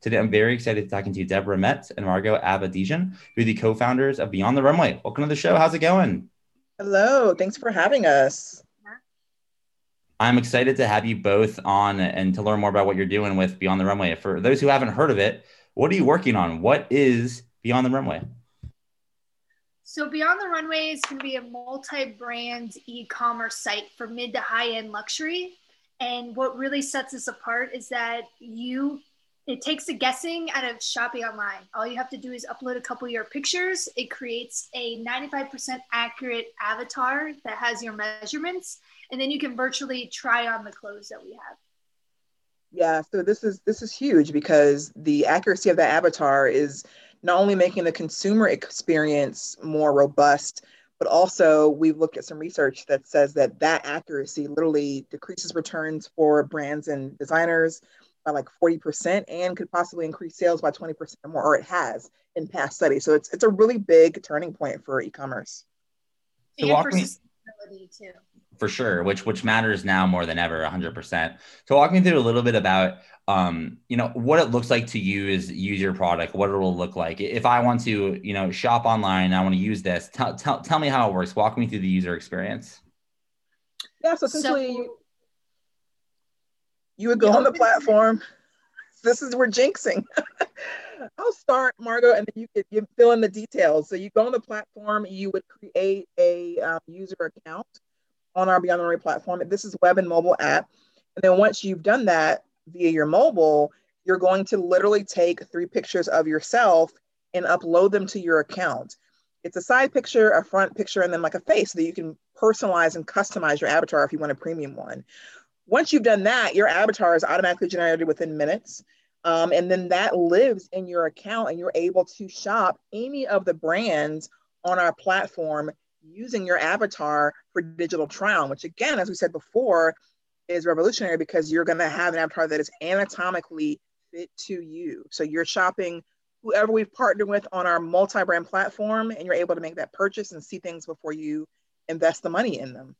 Today, I'm very excited to talking to you, Deborah Metz and Margaux Abadijan, who are the co-founders of Beyond the Runway. Welcome to the show. How's it going? Hello. Thanks for having us. I'm excited to have you both on and to learn more about what you're doing with Beyond the Runway. For those who haven't heard of it, what are you working on? What is Beyond the Runway? So Beyond the Runway is going to be a multi-brand e-commerce site for mid to high-end luxury. And what really sets us apart is that you it takes the guessing out of shopping online. All you have to do is upload a couple of your pictures. It creates a 95% accurate avatar that has your measurements, and then you can virtually try on the clothes that we have. Yeah, so this is this is huge because the accuracy of that avatar is not only making the consumer experience more robust, but also we've looked at some research that says that that accuracy literally decreases returns for brands and designers by like 40% and could possibly increase sales by 20% more, or it has in past studies. So it's it's a really big turning point for e-commerce. So and for me, sustainability too. For sure, which which matters now more than ever, 100%. So walk me through a little bit about um, you know, what it looks like to use use your product, what it will look like. If I want to, you know, shop online, I want to use this. Tell tell, tell me how it works. Walk me through the user experience. Yeah, so essentially so, you would go on the platform. This is we're jinxing. I'll start, Margaux, and then you could you fill in the details. So you go on the platform, you would create a um, user account on our Beyond the Runway platform. This is web and mobile app. And then once you've done that via your mobile, you're going to literally take three pictures of yourself and upload them to your account. It's a side picture, a front picture, and then like a face so that you can personalize and customize your avatar if you want a premium one. Once you've done that, your avatar is automatically generated within minutes. Um, and then that lives in your account, and you're able to shop any of the brands on our platform using your avatar for digital trial, which, again, as we said before, is revolutionary because you're going to have an avatar that is anatomically fit to you. So you're shopping whoever we've partnered with on our multi brand platform, and you're able to make that purchase and see things before you invest the money in them.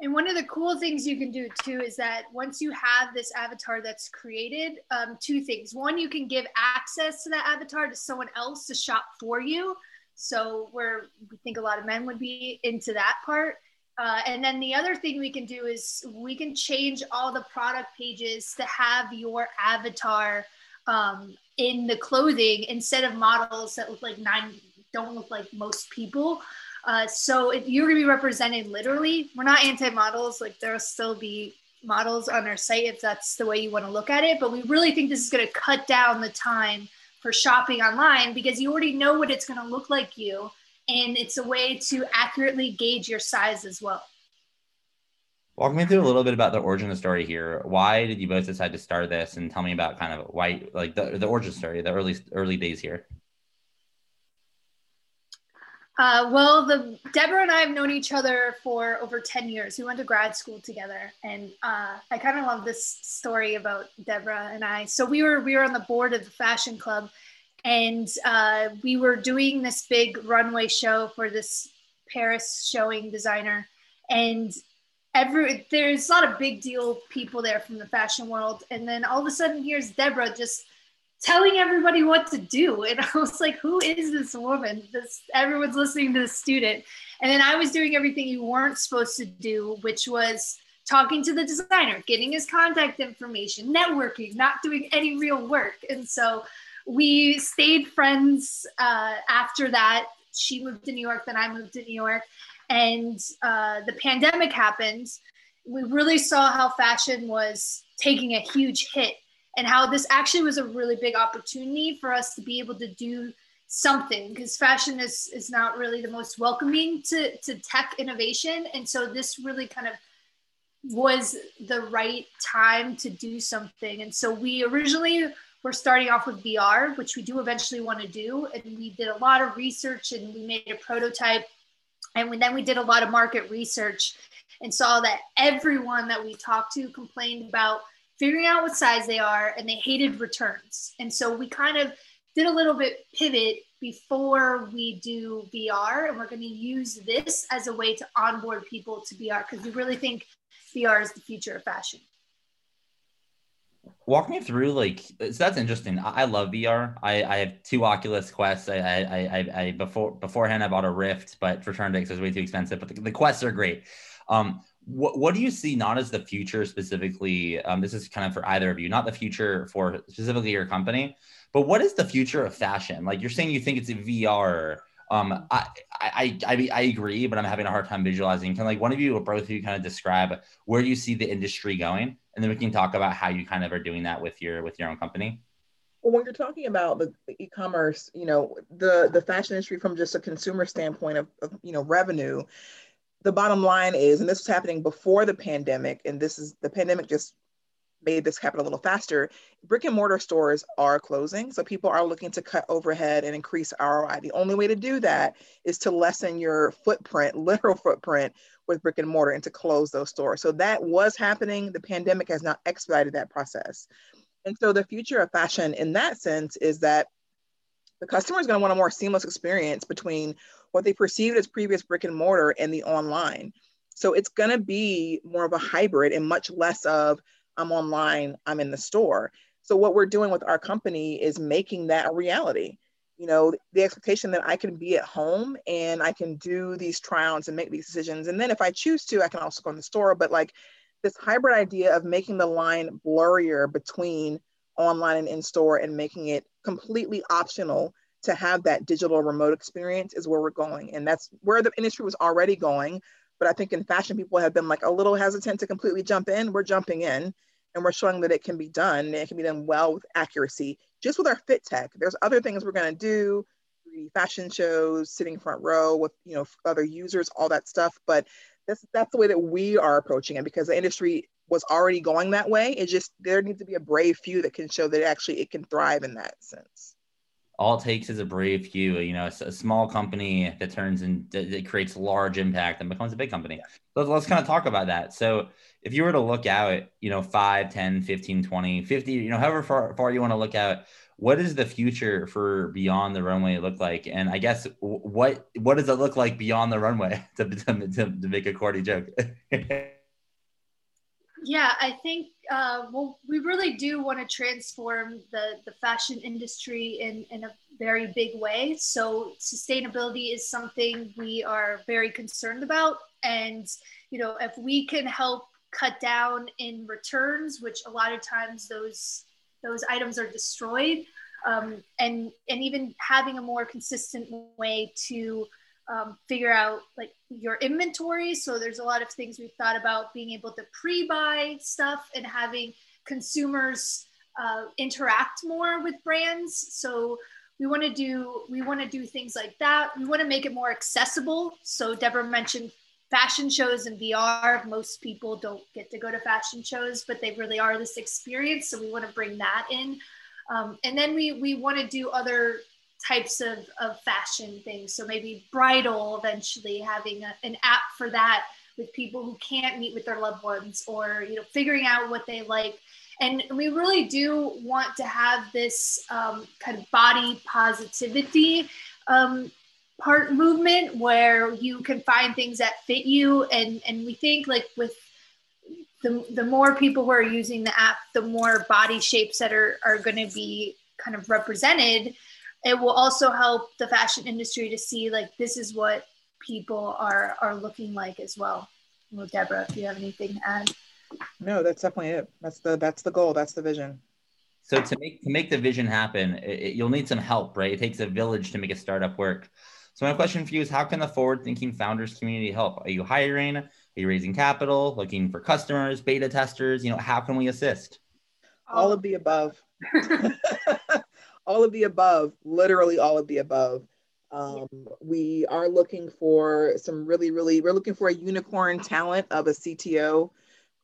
And one of the cool things you can do too is that once you have this avatar that's created, um, two things. One, you can give access to that avatar to someone else to shop for you. So, where we think a lot of men would be into that part. Uh, and then the other thing we can do is we can change all the product pages to have your avatar um, in the clothing instead of models that look like nine, don't look like most people. Uh, so if you're going to be represented literally, we're not anti-models. Like there'll still be models on our site if that's the way you want to look at it. But we really think this is going to cut down the time for shopping online because you already know what it's going to look like you, and it's a way to accurately gauge your size as well. Walk me through a little bit about the origin of the story here. Why did you both decide to start this, and tell me about kind of why, like the, the origin story, the early early days here. Uh, well, the Deborah and I have known each other for over 10 years. We went to grad school together. And uh, I kind of love this story about Deborah and I. So we were, we were on the board of the fashion club and uh, we were doing this big runway show for this Paris showing designer. And every, there's a lot of big deal people there from the fashion world. And then all of a sudden here's Deborah just telling everybody what to do. And I was like, who is this woman? This everyone's listening to the student. And then I was doing everything you weren't supposed to do, which was talking to the designer, getting his contact information, networking, not doing any real work. And so we stayed friends uh, after that. She moved to New York, then I moved to New York. And uh, the pandemic happened. We really saw how fashion was taking a huge hit and how this actually was a really big opportunity for us to be able to do something because fashion is is not really the most welcoming to to tech innovation. And so this really kind of was the right time to do something. And so we originally were starting off with VR which we do eventually want to do. And we did a lot of research and we made a prototype. And we, then we did a lot of market research and saw that everyone that we talked to complained about figuring out what size they are, and they hated returns. And so we kind of did a little bit pivot before we do VR, and we're going to use this as a way to onboard people to VR because we really think VR is the future of fashion. Walk me through like so that's interesting. I, love VR. I, I have two Oculus Quests. I, I I I before beforehand I bought a Rift, but Turntix it was way too expensive. But the, the Quests are great. Um, what, what do you see not as the future specifically? Um, this is kind of for either of you, not the future for specifically your company, but what is the future of fashion? Like you're saying, you think it's a VR. Um, I, I, I, I agree, but I'm having a hard time visualizing. Can like one of you or both of you kind of describe where you see the industry going, and then we can talk about how you kind of are doing that with your with your own company. Well, when you're talking about the, e-commerce, you know, the the fashion industry from just a consumer standpoint of, of you know revenue, the bottom line is, and this was happening before the pandemic, and this is the pandemic just made this happen a little faster. Brick and mortar stores are closing. So people are looking to cut overhead and increase ROI. The only way to do that is to lessen your footprint, literal footprint with brick and mortar and to close those stores. So that was happening. The pandemic has now expedited that process. And so the future of fashion in that sense is that the customer is going to want a more seamless experience between what they perceived as previous brick and mortar and the online. So it's going to be more of a hybrid and much less of I'm online, I'm in the store. So what we're doing with our company is making that a reality. You know, the expectation that I can be at home and I can do these trials and make these decisions. And then if I choose to, I can also go in the store. But like this hybrid idea of making the line blurrier between online and in store and making it completely optional to have that digital remote experience is where we're going. And that's where the industry was already going. But I think in fashion, people have been like a little hesitant to completely jump in. We're jumping in and we're showing that it can be done. And it can be done well with accuracy, just with our fit tech. There's other things we're going to do, fashion shows, sitting front row with you know other users, all that stuff. But that's that's the way that we are approaching it because the industry was already going that way. It just there needs to be a brave few that can show that actually it can thrive in that sense all it takes is a brave few, you know, a, a small company that turns and that creates large impact and becomes a big company. Let's, let's kind of talk about that. So if you were to look out, you know, 5, 10, 15, 20, 50, you know, however far, far you want to look out, what does the future for beyond the runway look like? And I guess what, what does it look like beyond the runway to, to, to, to make a corny joke? yeah, I think uh, well, we really do want to transform the, the fashion industry in, in a very big way. So sustainability is something we are very concerned about. And, you know, if we can help cut down in returns, which a lot of times those those items are destroyed, um, and and even having a more consistent way to um, figure out like your inventory. So there's a lot of things we've thought about being able to pre-buy stuff and having consumers uh, interact more with brands. So we want to do we want to do things like that. We want to make it more accessible. So Deborah mentioned fashion shows and VR. Most people don't get to go to fashion shows, but they really are this experience. So we want to bring that in. Um, and then we we want to do other types of, of fashion things. So maybe bridal eventually having a, an app for that with people who can't meet with their loved ones or, you know, figuring out what they like. And we really do want to have this um, kind of body positivity um, part movement where you can find things that fit you. And, and we think like with the, the more people who are using the app, the more body shapes that are, are going to be kind of represented, it will also help the fashion industry to see like this is what people are are looking like as well. Well, Deborah, if you have anything to add. No, that's definitely it. That's the that's the goal. That's the vision. So to make to make the vision happen, it, it, you'll need some help, right? It takes a village to make a startup work. So my question for you is, how can the forward-thinking founders community help? Are you hiring? Are you raising capital? Looking for customers, beta testers? You know, how can we assist? All of the above. all of the above. Literally all of the above. Um, we are looking for some really, really. We're looking for a unicorn talent of a CTO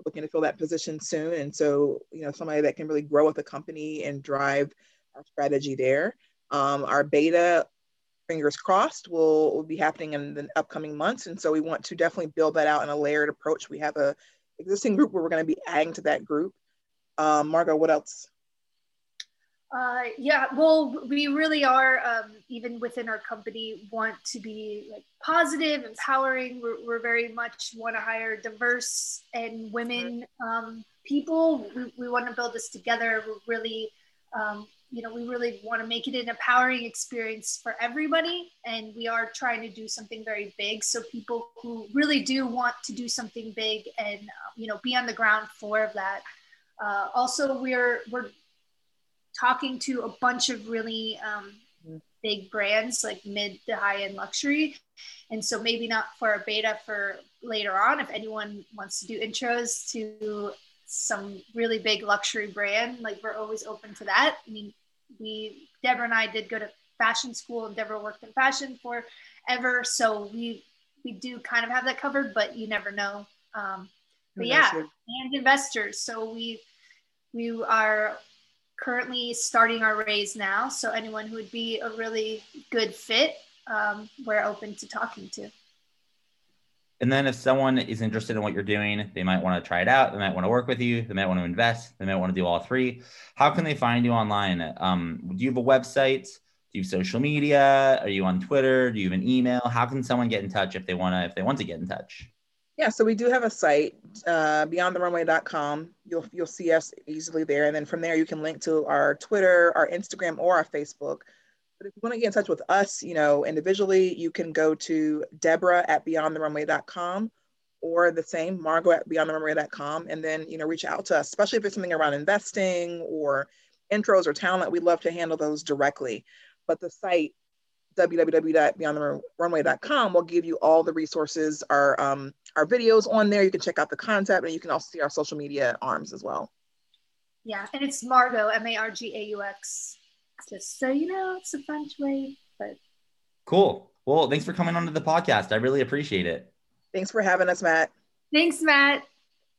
looking to fill that position soon. And so, you know, somebody that can really grow with the company and drive our strategy there. Um, our beta, fingers crossed, will, will be happening in the upcoming months. And so we want to definitely build that out in a layered approach. We have a existing group where we're going to be adding to that group. Um, Margaux, what else? Uh, yeah, well, we really are, um, even within our company, want to be like positive, empowering. We're, we're very much want to hire diverse and women um, people. We, we want to build this together. We're really, um, you know, we really want to make it an empowering experience for everybody. And we are trying to do something very big. So people who really do want to do something big and, you know, be on the ground floor of that. Uh, also, we're, we're talking to a bunch of really um, big brands like mid to high end luxury. And so maybe not for a beta for later on, if anyone wants to do intros to some really big luxury brand, like we're always open to that. I mean, we, Deborah and I did go to fashion school and Deborah worked in fashion forever. So we, we do kind of have that covered, but you never know. Um, but yeah, and investors. So we, we are currently starting our raise now. So anyone who would be a really good fit, um, we're open to talking to. And then if someone is interested in what you're doing, they might want to try it out. They might want to work with you. They might want to invest. They might want to do all three. How can they find you online? Um, do you have a website? Do you have social media? Are you on Twitter? Do you have an email? How can someone get in touch if they want to if they want to get in touch? Yeah, so we do have a site, uh, beyondtherunway.com. You'll you'll see us easily there, and then from there you can link to our Twitter, our Instagram, or our Facebook. But if you want to get in touch with us, you know, individually, you can go to Deborah at beyondtherunway.com or the same Margaux at beyondtherunway.com, and then you know reach out to us, especially if it's something around investing or intros or talent. We'd love to handle those directly. But the site www.beyondtherunway.com will give you all the resources, our um, our videos on there. You can check out the concept, and you can also see our social media arms as well. Yeah, and it's Margaux M A R G A U X. Just so you know, it's a French way, but cool. Well, thanks for coming onto the podcast. I really appreciate it. Thanks for having us, Matt. Thanks, Matt.